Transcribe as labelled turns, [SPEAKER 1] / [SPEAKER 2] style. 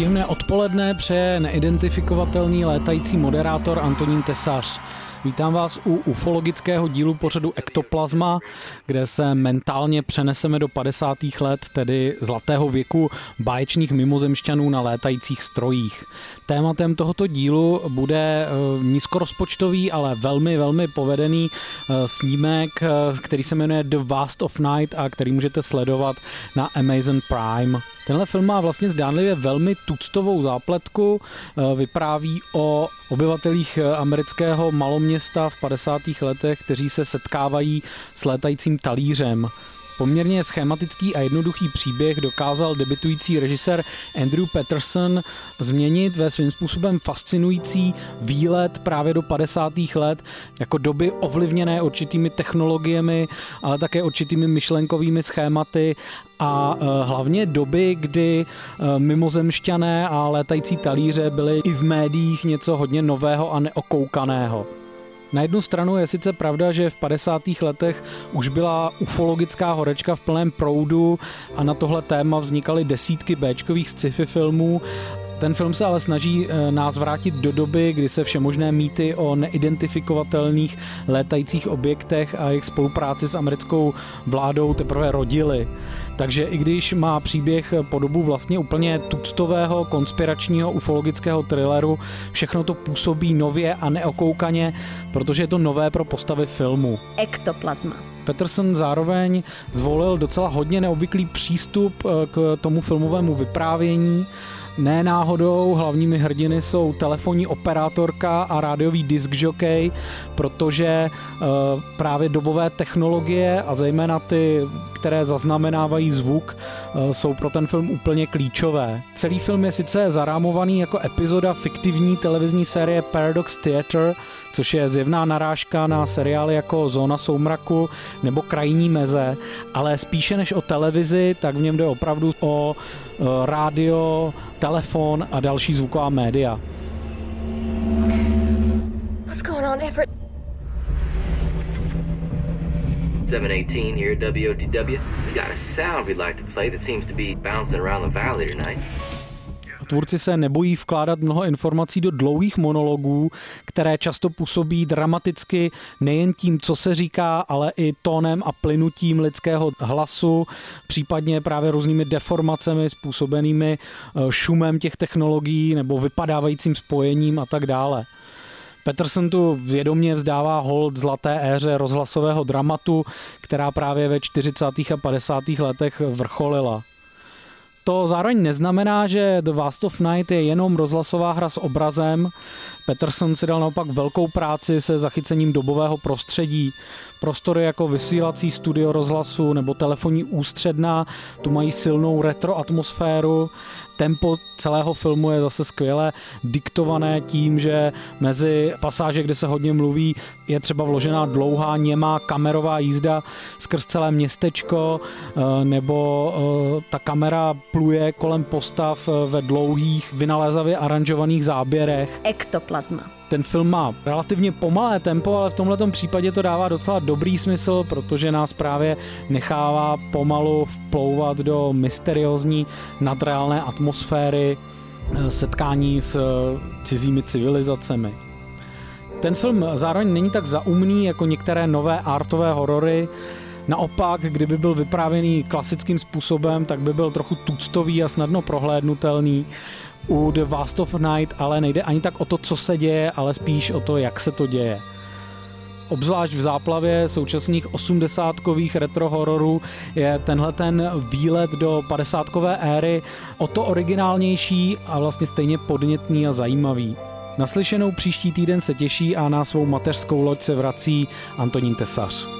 [SPEAKER 1] Příjemné odpoledne přeje neidentifikovatelný létající moderátor Antonín Tesař. Vítám vás u ufologického dílu pořadu Ektoplazma, kde se mentálně přeneseme do 50. let, tedy zlatého věku báječných mimozemšťanů na létajících strojích. Tématem tohoto dílu bude eh, nízkorozpočtový, ale velmi, velmi povedený eh, snímek, eh, který se jmenuje The Vast of Night a který můžete sledovat na Amazon Prime. Tenhle film má vlastně zdánlivě velmi tuctovou zápletku, vypráví o obyvatelích amerického maloměsta v 50. letech, kteří se setkávají s létajícím talířem. Poměrně schematický a jednoduchý příběh dokázal debitující režisér Andrew Patterson změnit ve svým způsobem fascinující výlet právě do 50. let jako doby ovlivněné určitými technologiemi, ale také určitými myšlenkovými schématy a eh, hlavně doby, kdy eh, mimozemšťané a létající talíře byly i v médiích něco hodně nového a neokoukaného. Na jednu stranu je sice pravda, že v 50. letech už byla ufologická horečka v plném proudu a na tohle téma vznikaly desítky Bčkových sci-fi filmů, ten film se ale snaží eh, nás vrátit do doby, kdy se všemožné mýty o neidentifikovatelných létajících objektech a jejich spolupráci s americkou vládou teprve rodily. Takže i když má příběh podobu vlastně úplně tuctového konspiračního ufologického thrilleru, všechno to působí nově a neokoukaně, protože je to nové pro postavy filmu.
[SPEAKER 2] Ektoplazma.
[SPEAKER 1] Peterson zároveň zvolil docela hodně neobvyklý přístup eh, k tomu filmovému vyprávění. Ne náhodou hlavními hrdiny jsou telefonní operátorka a rádiový disc jockey, protože uh, právě dobové technologie a zejména ty, které zaznamenávají zvuk, uh, jsou pro ten film úplně klíčové. Celý film je sice zarámovaný jako epizoda fiktivní televizní série Paradox Theater, což je zjevná narážka na seriály jako Zóna soumraku nebo Krajní meze, ale spíše než o televizi, tak v něm jde opravdu o uh, rádio, telefon a další zvuková média.
[SPEAKER 3] What's going on, Everett?
[SPEAKER 4] 718 here at WOTW. We got a sound we'd like to play that seems to be bouncing around the valley tonight.
[SPEAKER 1] Tvůrci se nebojí vkládat mnoho informací do dlouhých monologů, které často působí dramaticky nejen tím, co se říká, ale i tónem a plynutím lidského hlasu, případně právě různými deformacemi způsobenými eh, šumem těch technologií nebo vypadávajícím spojením a tak dále. Peterson tu vědomě vzdává hold zlaté éře rozhlasového dramatu, která právě ve 40. a 50. letech vrcholila. To zároveň neznamená, že The Vast of Night je jenom rozhlasová hra s obrazem. Peterson si dal naopak velkou práci se zachycením dobového prostředí. Prostory jako vysílací studio rozhlasu nebo telefonní ústředna tu mají silnou retro atmosféru tempo celého filmu je zase skvěle diktované tím, že mezi pasáže, kde se hodně mluví, je třeba vložená dlouhá němá kamerová jízda skrz celé městečko, eh, nebo eh, ta kamera pluje kolem postav eh, ve dlouhých, vynalézavě aranžovaných záběrech.
[SPEAKER 2] Ektoplazma.
[SPEAKER 1] Ten film má relativně pomalé tempo, ale v tomto případě to dává docela dobrý smysl, protože nás právě nechává pomalu vplouvat do mysteriózní nadreálné atmosféry eh, setkání s eh, cizími civilizacemi. Ten film zároveň není tak zaumný jako některé nové artové horory, Naopak, kdyby byl vyprávěný klasickým způsobem, tak by byl trochu tuctový a snadno prohlédnutelný u The Vast of Night, ale nejde ani tak o to, co se děje, ale spíš o to, jak se to děje. Obzvlášť v záplavě současných osmdesátkových retro hororů je tenhle ten výlet do padesátkové éry o to originálnější a vlastně stejně podnětný a zajímavý. Naslyšenou příští týden se těší a na svou mateřskou loď se vrací Antonín Tesař.